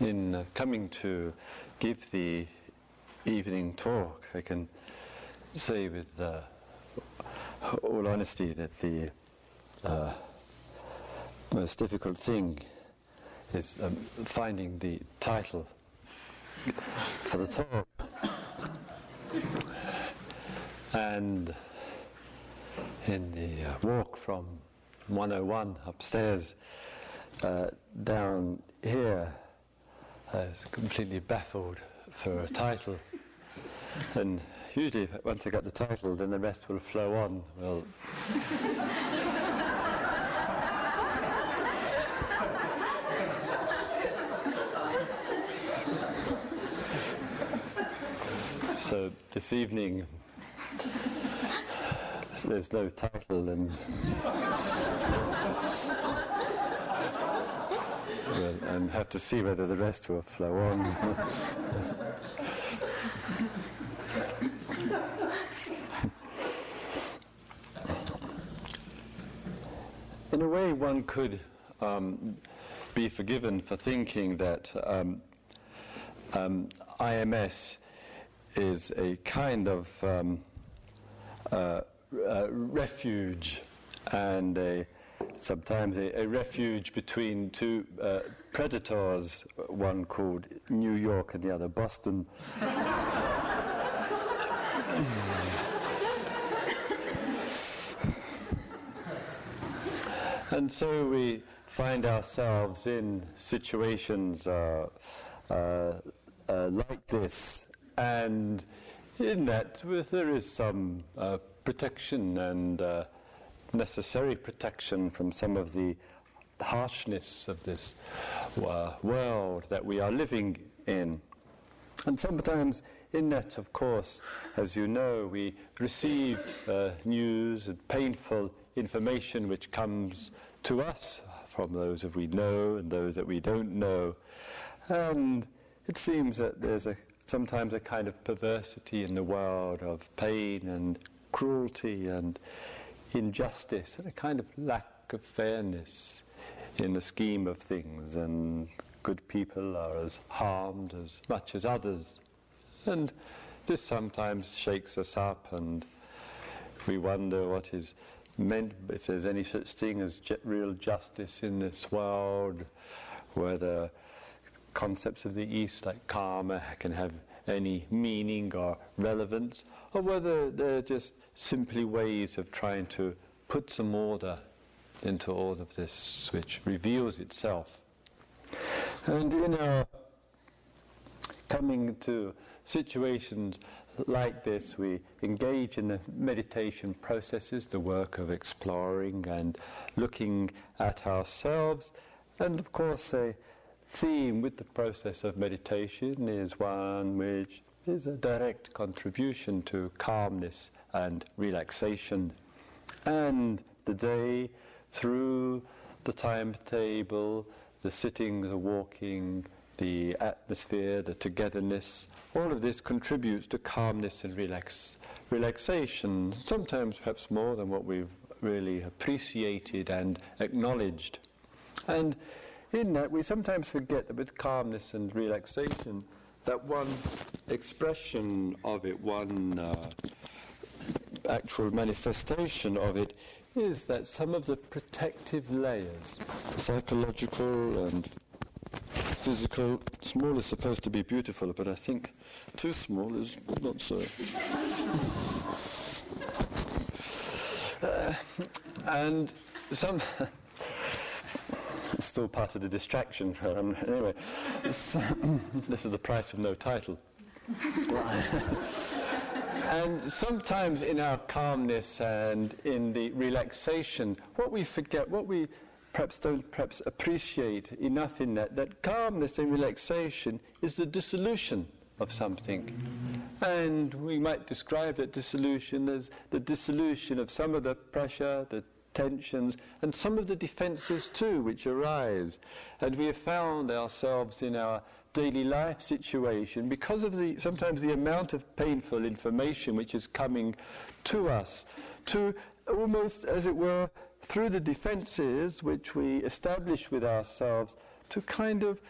in uh, coming to give the evening talk, I can say with uh, all honesty that the uh, most difficult thing is um, finding the title for the talk. And in the uh, walk from 101 upstairs uh, down here, Uh, I was completely baffled for a title. And usually, once I get the title, then the rest will flow on. Well, so this evening, there's no title and. And have to see whether the rest will flow on. In a way, one could um, be forgiven for thinking that um, um, IMS is a kind of um, uh, uh, refuge and a, sometimes a, a, refuge between two uh, predators, one called New York and the other Boston. and so we find ourselves in situations uh, uh, uh, like this and in that, there is some uh, protection and uh, necessary protection from some of the harshness of this uh, world that we are living in. And sometimes, in that, of course, as you know, we receive uh, news and painful information which comes to us from those that we know and those that we don't know. And it seems that there's a sometimes a kind of perversity in the world of pain and cruelty and injustice and a kind of lack of fairness in the scheme of things and good people are as harmed as much as others. And this sometimes shakes us up and we wonder what is meant if there's any such thing as real justice in this world whether concepts of the East like karma can have any meaning or relevance, or whether they're just simply ways of trying to put some order into all of this which reveals itself. And in our coming to situations like this, we engage in the meditation processes, the work of exploring and looking at ourselves, and of course, a theme with the process of meditation is one which is a direct contribution to calmness and relaxation. And the day, through the timetable, the sitting, the walking, the atmosphere, the togetherness, all of this contributes to calmness and relax, relaxation, sometimes perhaps more than what we've really appreciated and acknowledged. And in that we sometimes forget that with calmness and relaxation, that one expression of it, one uh, actual manifestation of it, is that some of the protective layers, psychological and physical, small is supposed to be beautiful, but I think too small is not so. uh, and some still part of the distraction. Um, anyway, this, this is the price of no title. and sometimes in our calmness and in the relaxation, what we forget, what we perhaps don't perhaps appreciate enough in that, that calmness and relaxation is the dissolution of something. And we might describe that dissolution as the dissolution of some of the pressure, the tensions, and some of the defenses too, which arise. And we have found ourselves in our daily life situation because of the sometimes the amount of painful information which is coming to us, to almost, as it were, through the defenses which we establish with ourselves, to kind of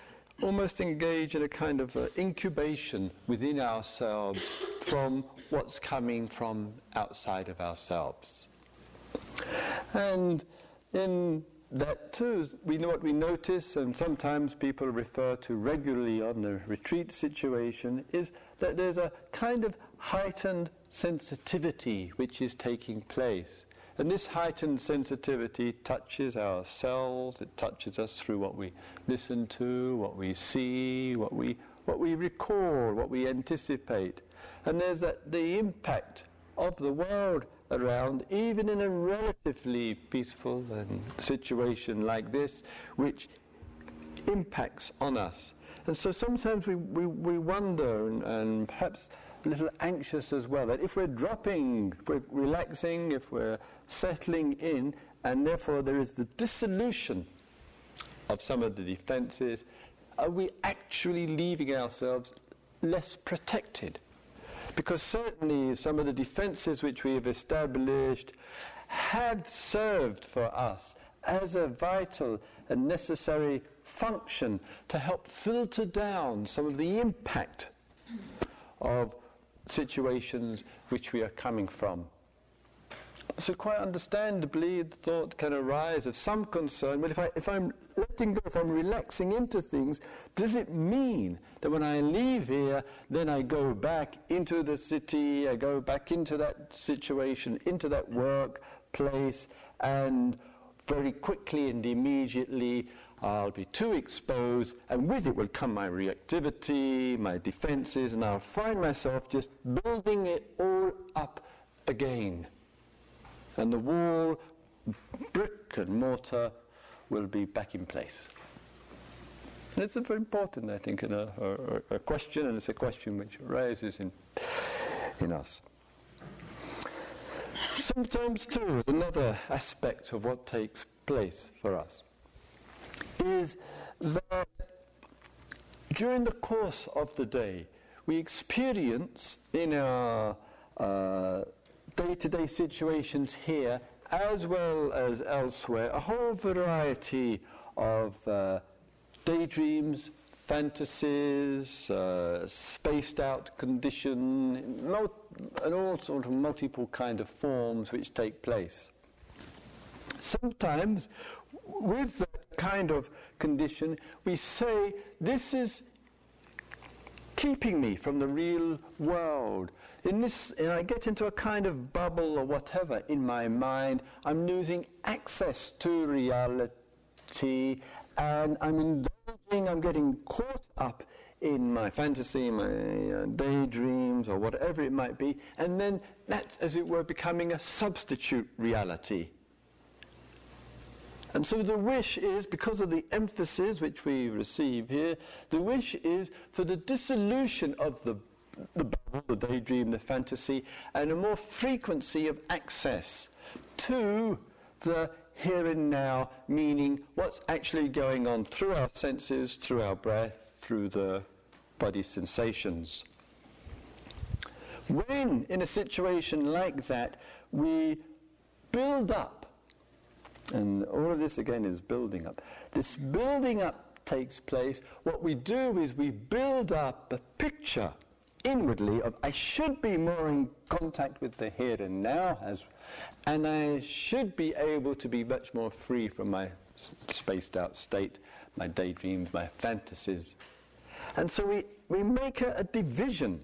almost engage in a kind of uh, incubation within ourselves from what's coming from outside of ourselves. And in that too, we know what we notice, and sometimes people refer to regularly on the retreat situation, is that there's a kind of heightened sensitivity which is taking place. And this heightened sensitivity touches our cells, it touches us through what we listen to, what we see, what we, what we recall, what we anticipate. And there's that, the impact of the world around, even in a relatively peaceful situation like this, which impacts on us. And so sometimes we, we, we wonder and, and perhaps a little anxious as well that if we're dropping, if we're relaxing, if we're settling in, and therefore there is the dissolution of some of the defenses, are we actually leaving ourselves less protected? Because certainly some of the defenses which we have established have served for us as a vital and necessary function to help filter down some of the impact of situations which we are coming from. So quite understandably, the thought can arise of some concern, but if, I, if I'm letting go, if I'm relaxing into things, does it mean that when I leave here, then I go back into the city, I go back into that situation, into that workplace, and very quickly and immediately I'll be too exposed, and with it will come my reactivity, my defenses, and I'll find myself just building it all up again. And the wall, brick and mortar, will be back in place. And it's a very important, I think, in a, a, a question, and it's a question which arises in, in us. Sometimes, too, another aspect of what takes place for us is that during the course of the day, we experience in our day to day situations here, as well as elsewhere, a whole variety of uh, daydreams, fantasies, uh, spaced out condition, mul- and all sort of multiple kind of forms which take place. Sometimes with that kind of condition, we say, this is keeping me from the real world. In this, and I get into a kind of bubble or whatever in my mind. I'm losing access to reality, and I'm indulging. I'm getting caught up in my fantasy, my uh, daydreams, or whatever it might be, and then that's, as it were, becoming a substitute reality and so the wish is, because of the emphasis which we receive here, the wish is for the dissolution of the, the bubble, the daydream, the fantasy, and a more frequency of access to the here and now, meaning what's actually going on through our senses, through our breath, through the body sensations. When, in a situation like that, we build up and all of this again is building up. This building up takes place. What we do is we build up a picture inwardly of I should be more in contact with the here and now, as, and I should be able to be much more free from my spaced out state, my daydreams, my fantasies. And so we, we make a, a division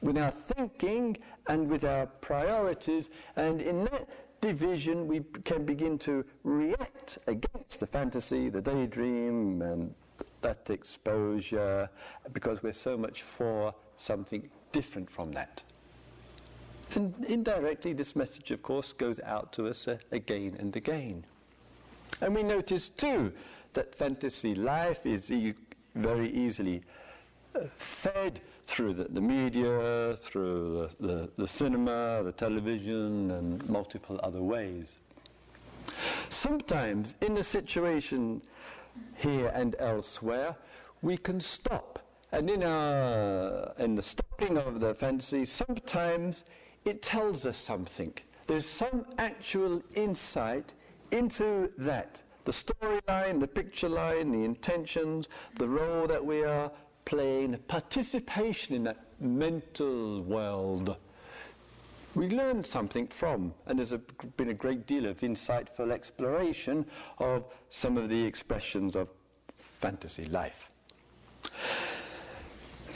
with our thinking and with our priorities, and in that division, we can begin to react against the fantasy, the daydream, and that exposure, because we're so much for something different from that. And indirectly, this message, of course, goes out to us uh, again and again. And we notice, too, that fantasy life is e- very easily uh, fed through the, the media, through the, the, the cinema, the television, and multiple other ways. Sometimes, in a situation here and elsewhere, we can stop. And in, our, in the stopping of the fantasy, sometimes it tells us something. There's some actual insight into that the storyline, the picture line, the intentions, the role that we are playing, participation in that mental world. We learn something from, and there's a, been a great deal of insightful exploration of some of the expressions of fantasy life.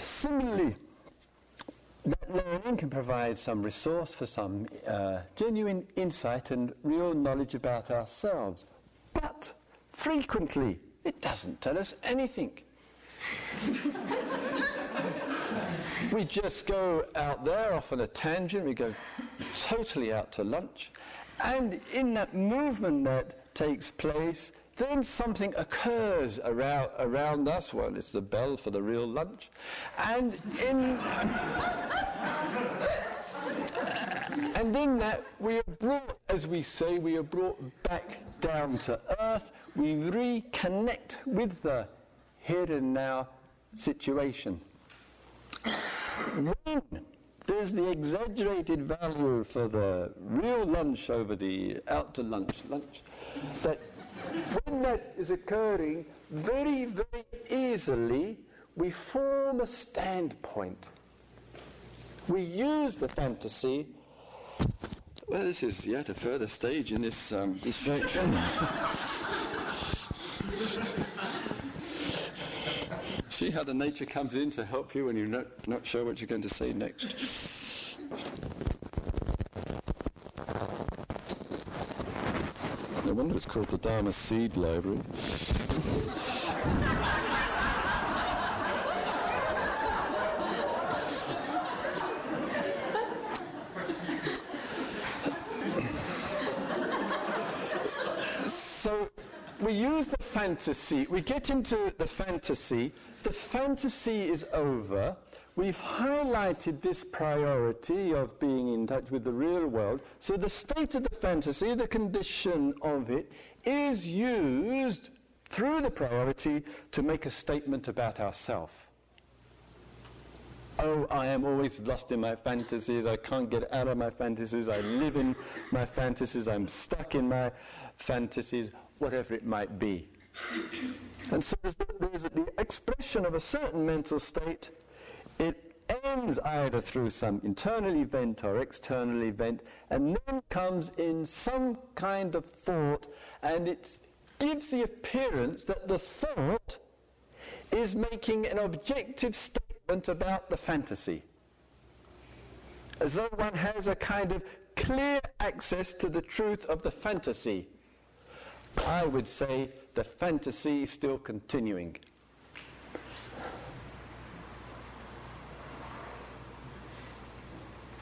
Similarly, that learning can provide some resource for some uh, genuine insight and real knowledge about ourselves. But frequently, it doesn't tell us anything. we just go out there off on a tangent, we go totally out to lunch, and in that movement that takes place, then something occurs around, around us. Well, it's the bell for the real lunch. And in, and in that, we are brought, as we say, we are brought back down to earth. We reconnect with the here and now situation. When there's the exaggerated value for the real lunch over the out to lunch lunch, that when that is occurring, very, very easily we form a standpoint. We use the fantasy. Well, this is yet a further stage in this um, distraction. See how the nature comes in to help you when you're not, not sure what you're going to say next. No wonder it's called the Dharma Seed Library. so we use the fantasy, we get into the fantasy, the fantasy is over, we've highlighted this priority of being in touch with the real world. So the state of the fantasy, the condition of it, is used through the priority to make a statement about ourself. Oh, I am always lost in my fantasies. I can't get out of my fantasies. I live in my fantasies. I'm stuck in my fantasies, whatever it might be. And so there's, there's the expression of a certain mental state it ends either through some internal event or external event, and then comes in some kind of thought, and it gives the appearance that the thought is making an objective statement about the fantasy. As though one has a kind of clear access to the truth of the fantasy. I would say the fantasy is still continuing.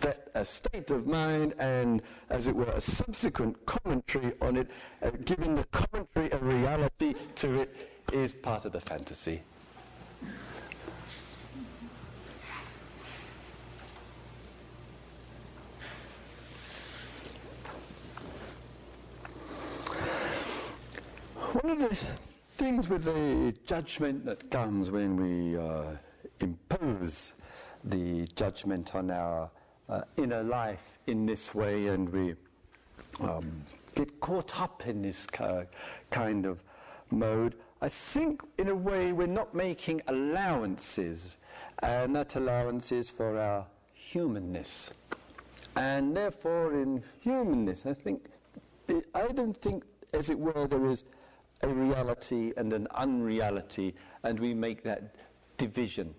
That a state of mind and, as it were, a subsequent commentary on it, uh, giving the commentary a reality to it, is part of the fantasy. One of the things with the judgment that comes when we uh, impose the judgment on our uh, inner life in this way, and we um, get caught up in this kind of mode. I think, in a way, we're not making allowances, and that allowance is for our humanness. And therefore, in humanness, I think, I don't think, as it were, there is a reality and an unreality, and we make that division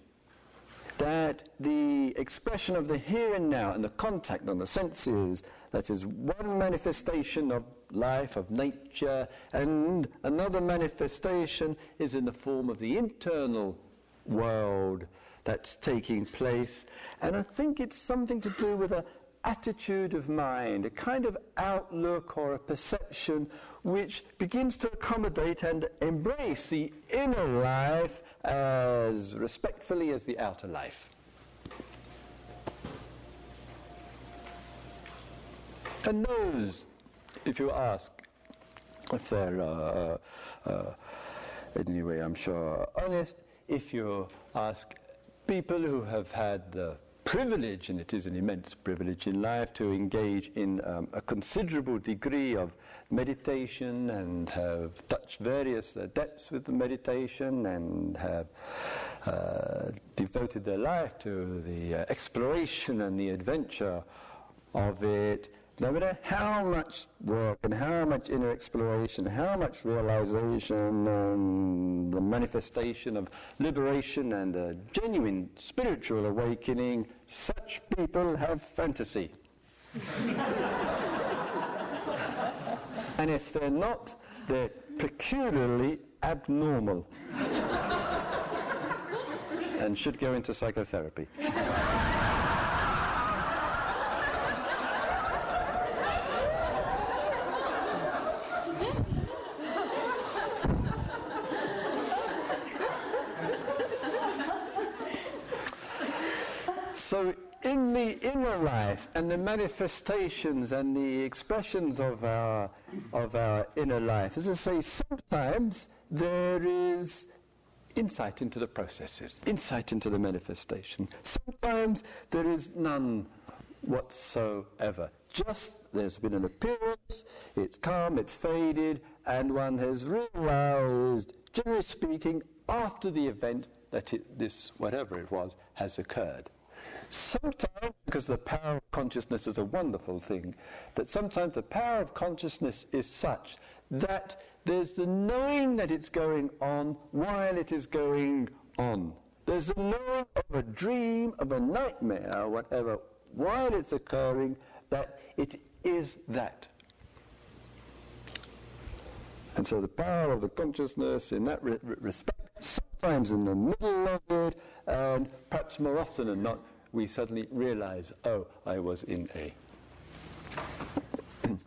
that the expression of the here and now and the contact on the senses, that is one manifestation of life, of nature, and another manifestation is in the form of the internal world that's taking place. And I think it's something to do with an attitude of mind, a kind of outlook or a perception which begins to accommodate and embrace the inner life as respectfully as the outer life. And those, if you ask, if they're uh, uh, anyway, I'm sure honest, if you ask people who have had the privilege, and it is an immense privilege in life, to engage in um, a considerable degree of meditation and have touched various uh, depths with the meditation and have uh, devoted their life to the uh, exploration and the adventure of it no matter how much work and how much inner exploration, how much realization and the manifestation of liberation and a genuine spiritual awakening, such people have fantasy. and if they're not, they're peculiarly abnormal and should go into psychotherapy. So, in the inner life and the manifestations and the expressions of our, of our inner life, as I say, sometimes there is insight into the processes, insight into the manifestation. Sometimes there is none whatsoever. Just there's been an appearance, it's come, it's faded, and one has realized, generally speaking, after the event that it, this, whatever it was, has occurred. Sometimes, because the power of consciousness is a wonderful thing, that sometimes the power of consciousness is such that there's the knowing that it's going on while it is going on. There's the knowing of a dream, of a nightmare, or whatever, while it's occurring, that it is that. And so the power of the consciousness in that re- respect, sometimes in the middle of it, and perhaps more often than not, we suddenly realize, oh, I was in A.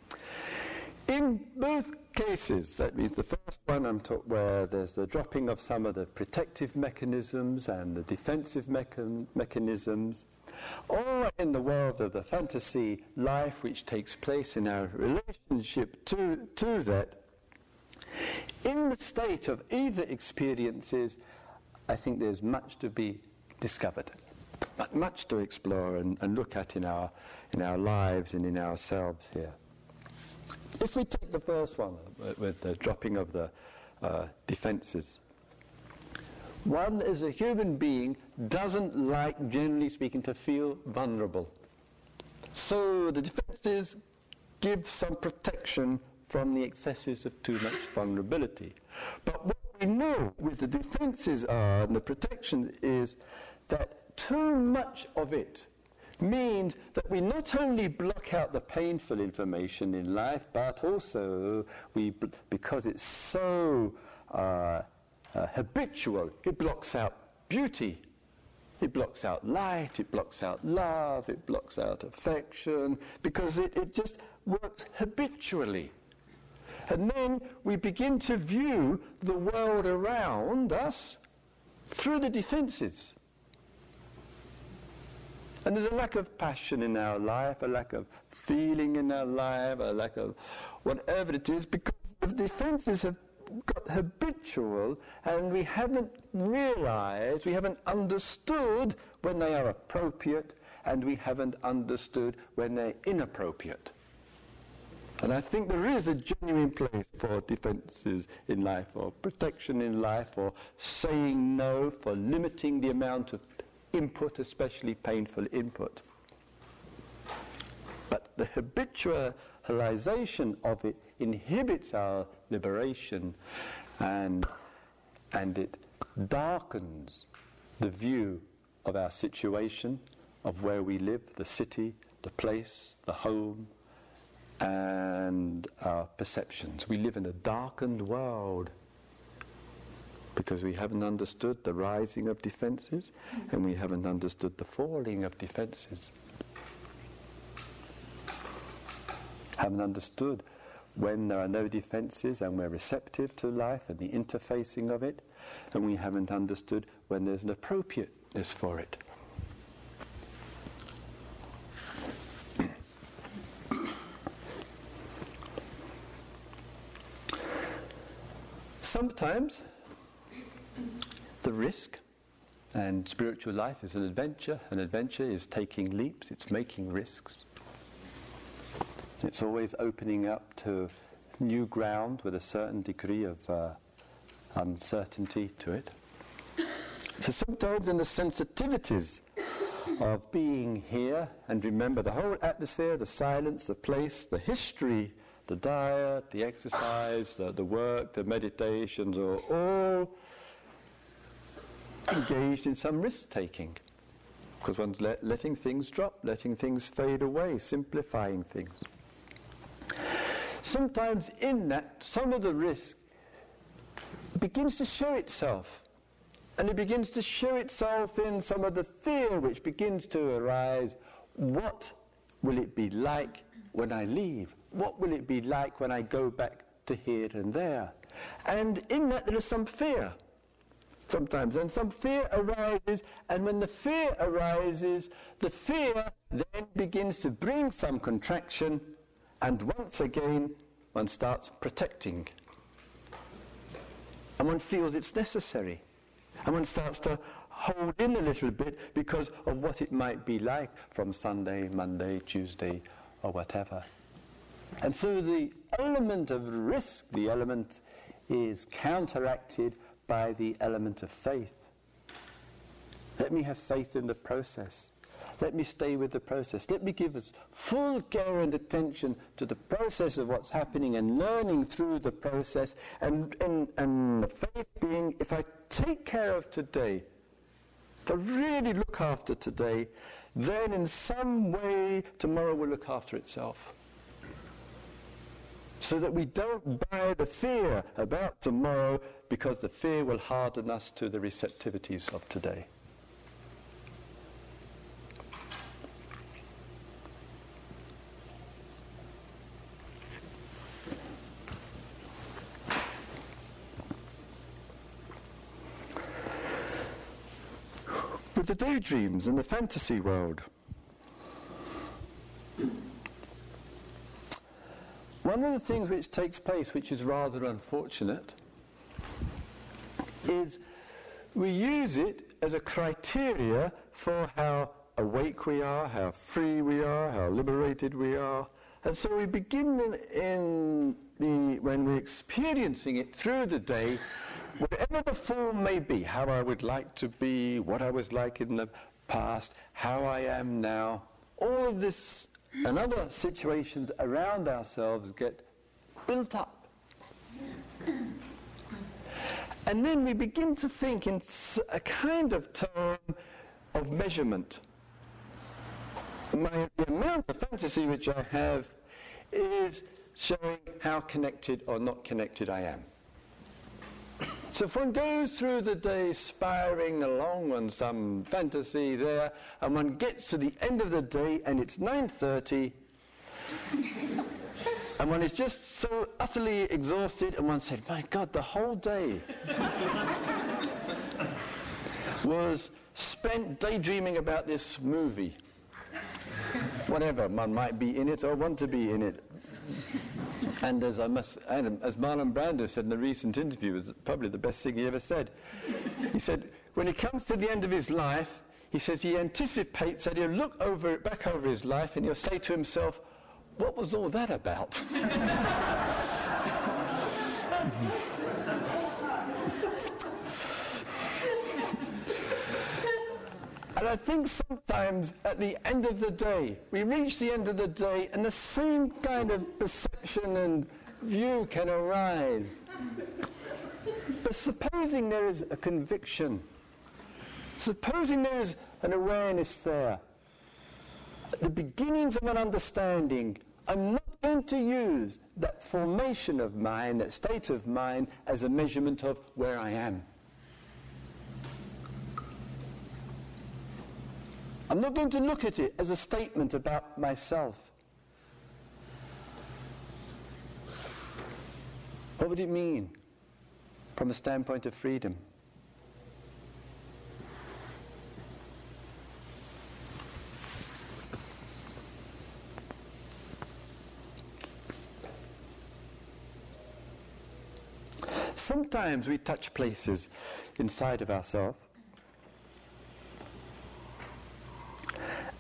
in both cases, that means the first one I'm talking where there's the dropping of some of the protective mechanisms and the defensive mechan- mechanisms, or in the world of the fantasy life which takes place in our relationship to, to that, in the state of either experiences, I think there's much to be discovered much to explore and, and look at in our, in our lives and in ourselves here. If we take the first one uh, with the dropping of the uh, defenses, one as a human being doesn't like, generally speaking, to feel vulnerable. So the defenses give some protection from the excesses of too much vulnerability. But what we know with the defenses are and the protection is that too much of it means that we not only block out the painful information in life, but also we, because it's so uh, uh, habitual, it blocks out beauty. It blocks out light, it blocks out love, it blocks out affection, because it, it just works habitually. And then we begin to view the world around us through the defenses. And there's a lack of passion in our life, a lack of feeling in our life, a lack of whatever it is, because the defenses have got habitual and we haven't realized, we haven't understood when they are appropriate and we haven't understood when they're inappropriate. And I think there is a genuine place for defenses in life, or protection in life, or saying no, for limiting the amount of input, especially painful input. But the habitualization of it inhibits our liberation and, and it darkens the view of our situation, of where we live, the city, the place, the home, and our perceptions. We live in a darkened world because we haven't understood the rising of defenses and we haven't understood the falling of defenses. Haven't understood when there are no defenses and we're receptive to life and the interfacing of it, and we haven't understood when there's an appropriateness for it. Sometimes the risk And spiritual life is an adventure. An adventure is taking leaps, it's making risks. It's always opening up to new ground with a certain degree of uh, uncertainty to it. So sometimes in the sensitivities of being here, and remember the whole atmosphere, the silence, the place, the history, the diet, the exercise, the, the work, the meditations are all engaged in some risk taking. Because one's let, letting things drop, letting things fade away, simplifying things. Sometimes in that, some of the risk begins to show itself. And it begins to show itself in some of the fear which begins to arise. What will it be like when I leave? What will it be like when I go back to here and there? And in that, there is some fear sometimes. And some fear arises, and when the fear arises, the fear then begins to bring some contraction, and once again, one starts protecting. And one feels it's necessary. And one starts to hold in a little bit because of what it might be like from Sunday, Monday, Tuesday, or whatever. And so the element of risk, the element is counteracted by the element of faith. Let me have faith in the process. Let me stay with the process. Let me give us full care and attention to the process of what's happening and learning through the process. And, and, and the faith being, if I take care of today, if I really look after today, then in some way tomorrow will look after itself so that we don't buy the fear about tomorrow because the fear will harden us to the receptivities of today. With the daydreams and the fantasy world, One of the things which takes place, which is rather unfortunate, is we use it as a criteria for how awake we are, how free we are, how liberated we are. And so we begin in, the, when we're experiencing it through the day, whatever the form may be, how I would like to be, what I was like in the past, how I am now, all of this and other situations around ourselves get built up. And then we begin to think in a kind of term of measurement. My, the amount of fantasy which I have is showing how connected or not connected I am. So if one goes through the day spiring along on some fantasy there, and one gets to the end of the day and it's 9.30, and one is just so utterly exhausted, and one said, my God, the whole day was spent daydreaming about this movie. Whatever, one might be in it or want to be in it. And as I must, as Marlon Brando said in a recent interview, was probably the best thing he ever said. He said, when he comes to the end of his life, he says he anticipates that he'll look over back over his life and he'll say to himself, "What was all that about?" And I think sometimes at the end of the day, we reach the end of the day and the same kind of perception and view can arise. But supposing there is a conviction, supposing there is an awareness there, the beginnings of an understanding, I'm not going to use that formation of mind, that state of mind, as a measurement of where I am. I'm not going to look at it as a statement about myself. What would it mean from a standpoint of freedom? Sometimes we touch places inside of ourselves.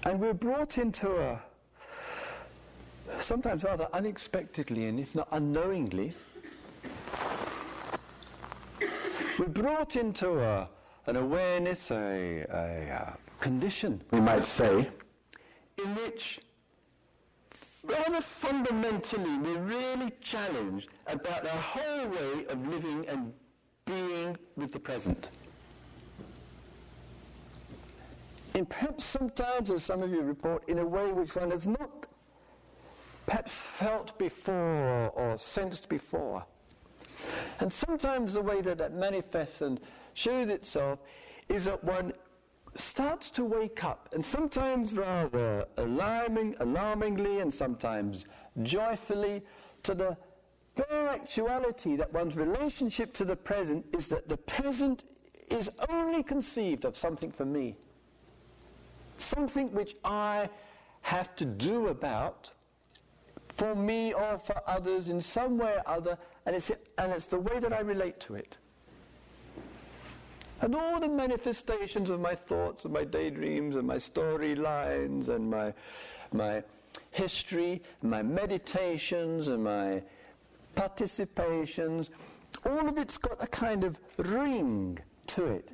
And we're brought into a, sometimes rather unexpectedly and if not unknowingly, we're brought into a, an awareness, a, a, a condition, we might say, in which rather fundamentally we're really challenged about our whole way of living and being with the present. And perhaps sometimes, as some of you report, in a way which one has not perhaps felt before or sensed before. And sometimes the way that that manifests and shows itself is that one starts to wake up, and sometimes rather alarming, alarmingly, and sometimes joyfully, to the bare actuality that one's relationship to the present is that the present is only conceived of something for me, something which I have to do about for me or for others in some way or other, and it's, and it's the way that I relate to it. And all the manifestations of my thoughts and my daydreams and my storylines and my, my history, and my meditations and my participations, all of it's got a kind of ring to it,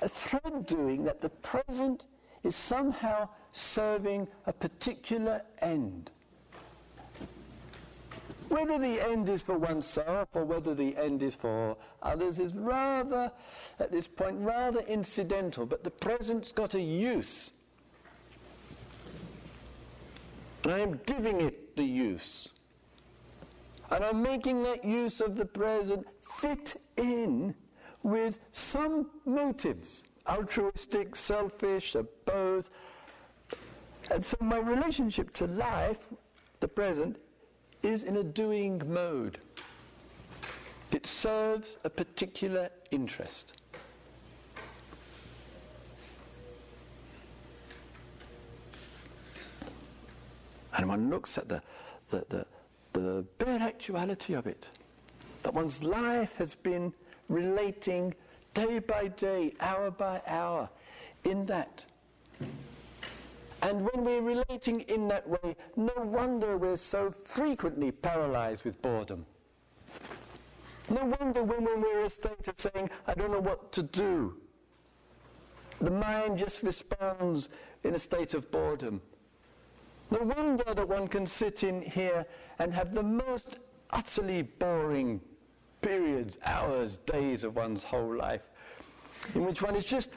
a thread doing that the present is somehow serving a particular end. Whether the end is for oneself or whether the end is for others is rather, at this point, rather incidental, but the present's got a use. And I am giving it the use. And I'm making that use of the present fit in with some motives altruistic, selfish, or both. And so my relationship to life, the present, is in a doing mode. It serves a particular interest. And one looks at the, the, the, the bare actuality of it, that one's life has been relating day by day, hour by hour, in that. And when we're relating in that way, no wonder we're so frequently paralyzed with boredom. No wonder when, we're in a state of saying, I don't know what to do, the mind just responds in a state of boredom. No wonder that one can sit in here and have the most utterly boring periods, hours, days of one's whole life, in which one is just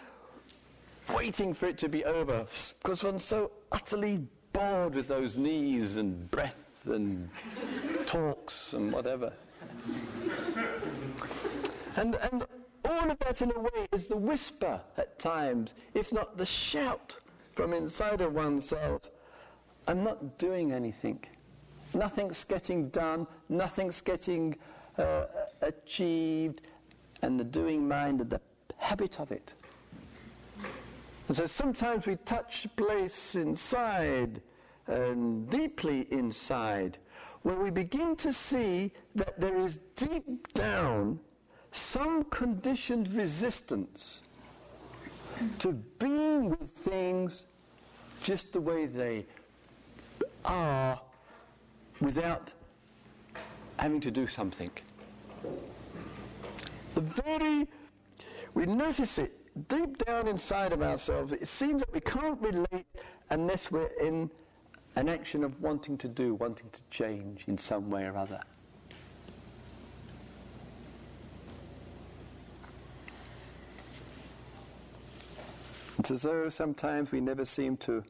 waiting for it to be over because one's so utterly bored with those knees and breath and talks and whatever. And, and all of that, in a way, is the whisper at times, if not the shout from inside of oneself I'm not doing anything. Nothing's getting done, nothing's getting uh, achieved, and the doing mind, and the habit of it and so sometimes we touch place inside and deeply inside where we begin to see that there is deep down some conditioned resistance to being with things just the way they are without having to do something. The very, we notice it deep down inside of ourselves, it seems that we can't relate unless we're in an action of wanting to do, wanting to change in some way or other. It's as though sometimes we never seem to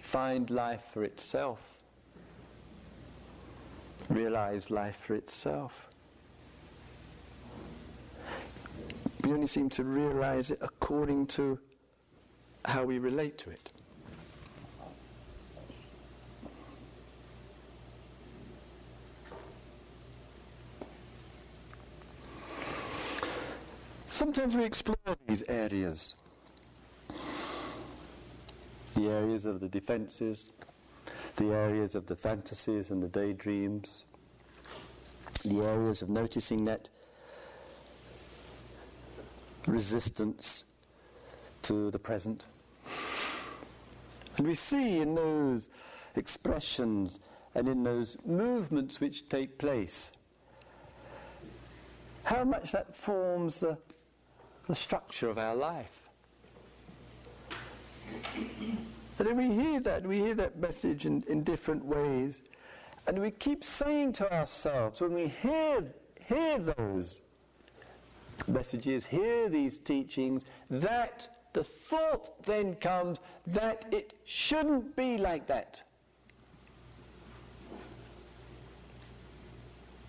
find life for itself, realize life for itself. We only seem to realize it according to how we relate to it. Sometimes we explore these areas, the areas of the defenses, the areas of the fantasies and the daydreams, the areas of noticing that resistance to the present. And we see in those expressions and in those movements which take place how much that forms the, the structure of our life. And then we hear that, we hear that message in, in different ways. And we keep saying to ourselves, when we hear, hear those messages, hear these teachings, that the thought then comes that it shouldn't be like that.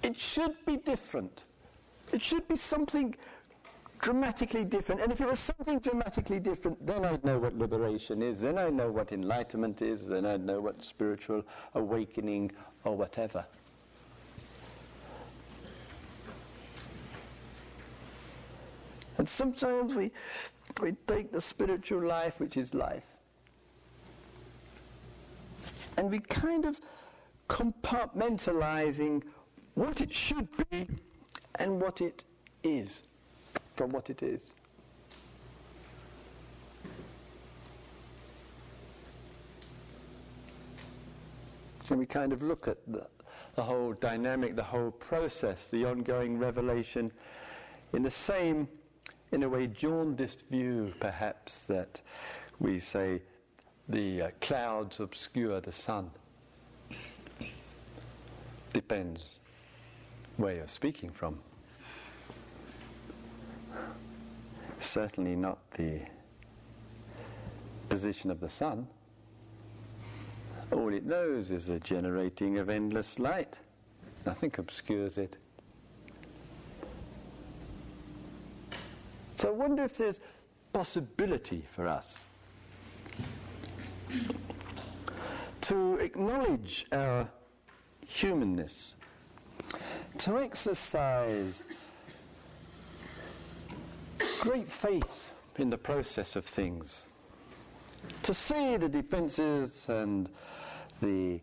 It should be different. It should be something dramatically different. And if it was something dramatically different, then I'd know what liberation is, then I'd know what enlightenment is, then I'd know what spiritual awakening or whatever. And sometimes we, we take the spiritual life, which is life, and we kind of compartmentalizing what it should be and what it is from what it is. And we kind of look at the, the whole dynamic, the whole process, the ongoing revelation in the same in a way, jaundiced view, perhaps, that we say the uh, clouds obscure the sun. Depends where you're speaking from. Certainly not the position of the sun. All it knows is the generating of endless light. Nothing obscures it. So I wonder if there's possibility for us to acknowledge our humanness, to exercise great faith in the process of things, to see the defenses and the,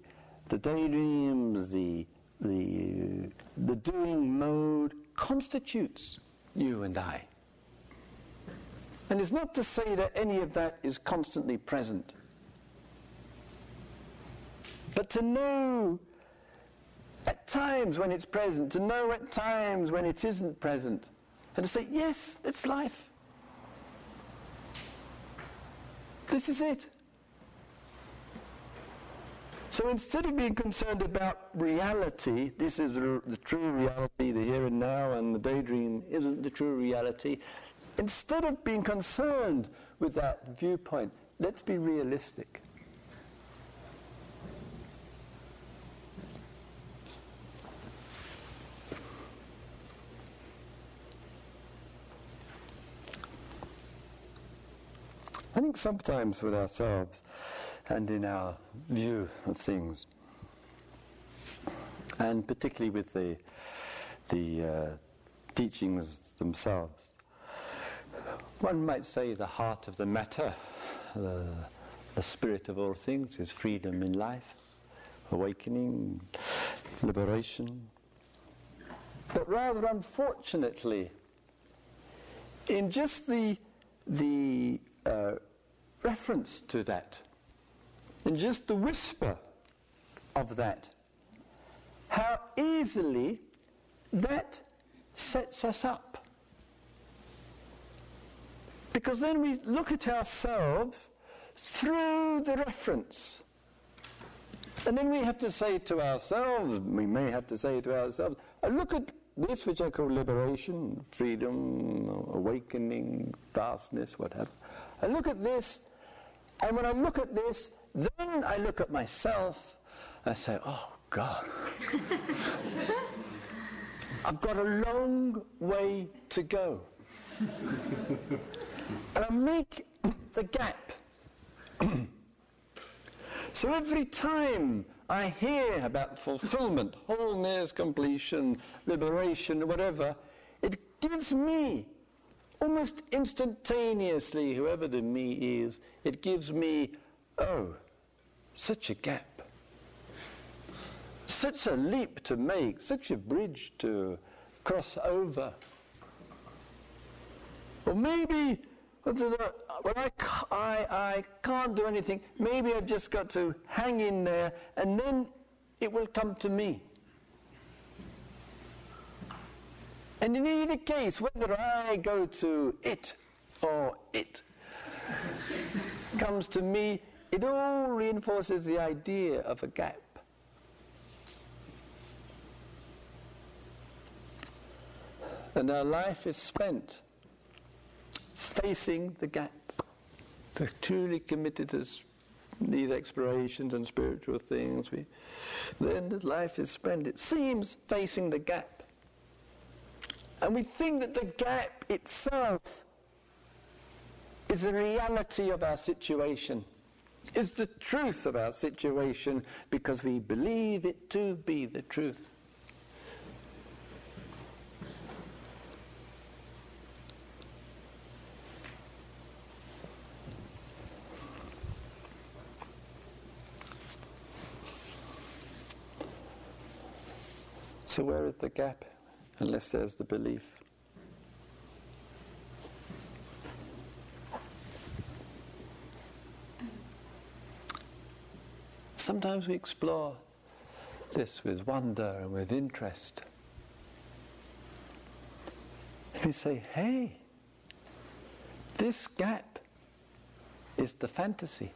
the daydreams, the, the, the doing mode constitutes you and I. And it's not to say that any of that is constantly present, but to know at times when it's present, to know at times when it isn't present, and to say, yes, it's life. This is it. So instead of being concerned about reality, this is the, the, true reality, the here and now, and the daydream isn't the true reality, Instead of being concerned with that viewpoint, let's be realistic. I think sometimes with ourselves and in our view of things, and particularly with the, the uh, teachings themselves, one might say the heart of the matter, the, the spirit of all things, is freedom in life, awakening, liberation. But rather unfortunately, in just the, the uh, reference to that, in just the whisper of that, how easily that sets us up because then we look at ourselves through the reference. And then we have to say to ourselves, we may have to say to ourselves, uh, look at this which I call liberation, freedom, awakening, vastness, whatever. I look at this, and when I look at this, then I look at myself, and I say, oh God, I've got a long way to go. And I make the gap. so every time I hear about fulfillment, wholeness, completion, liberation, whatever, it gives me almost instantaneously, whoever the me is, it gives me, oh, such a gap. Such a leap to make, such a bridge to cross over. Or maybe Uh, well, I, I, I can't do anything. Maybe I've just got to hang in there and then it will come to me. And in either case, whether I go to it or it comes to me, it all reinforces the idea of a gap. And our life is spent facing the gap. We're truly committed to these explorations and spiritual things. We, then the life is spent, it seems, facing the gap. And we think that the gap itself is the reality of our situation, is the truth of our situation, because we believe it to be the truth. So, where is the gap? Unless there's the belief. Sometimes we explore this with wonder and with interest. We say, hey, this gap is the fantasy.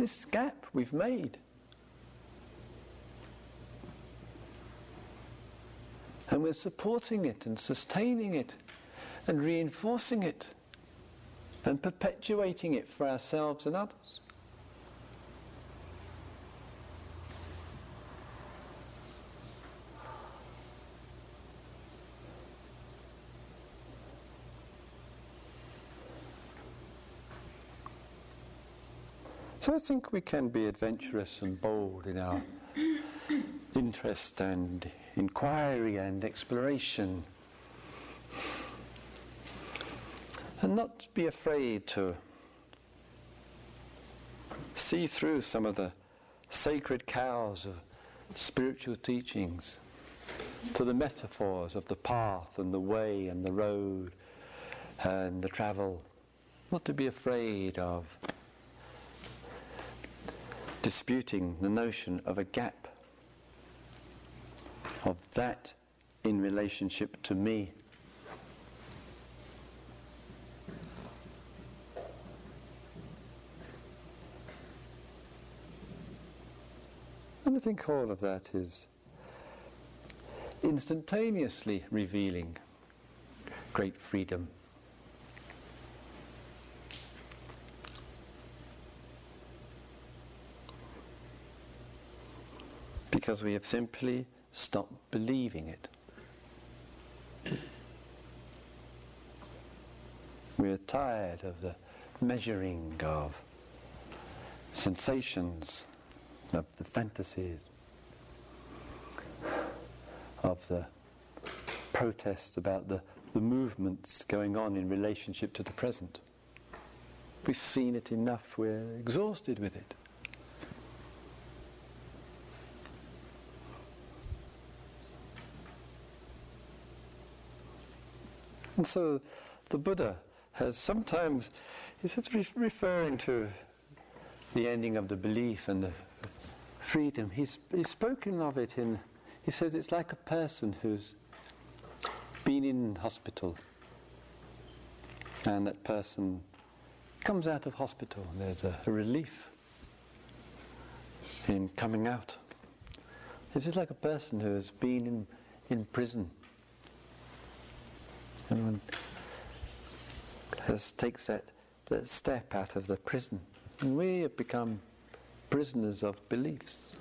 This gap we've made. And we're supporting it and sustaining it and reinforcing it and perpetuating it for ourselves and others. So I think we can be adventurous and bold in our interest and inquiry and exploration. And not be afraid to see through some of the sacred cows of spiritual teachings to the metaphors of the path and the way and the road and the travel. Not to be afraid of disputing the notion of a gap, of that in relationship to me. And I think all of that is instantaneously revealing great freedom. Because we have simply stopped believing it. We are tired of the measuring of sensations, of the fantasies, of the protests about the, the movements going on in relationship to the present. We've seen it enough, we're exhausted with it. And so the Buddha has sometimes, he's re- referring to the ending of the belief and the freedom. He's, he's spoken of it in, he says it's like a person who's been in hospital and that person comes out of hospital. There's a, a relief in coming out. This is like a person who has been in, in prison Anyone has, takes that, that step out of the prison. And we have become prisoners of beliefs.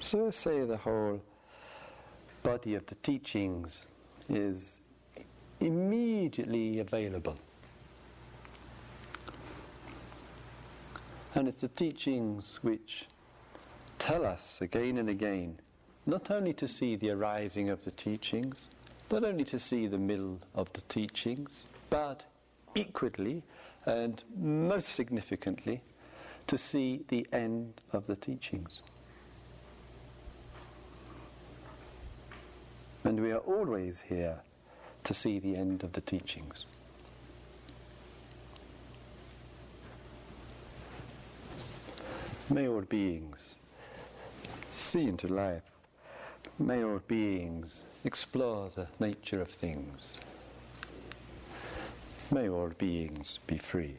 So I say the whole body of the teachings is immediately available. And it's the teachings which tell us again and again not only to see the arising of the teachings, not only to see the middle of the teachings, but equally and most significantly to see the end of the teachings. And we are always here to see the end of the teachings. May all beings see into life. May all beings explore the nature of things. May all beings be free.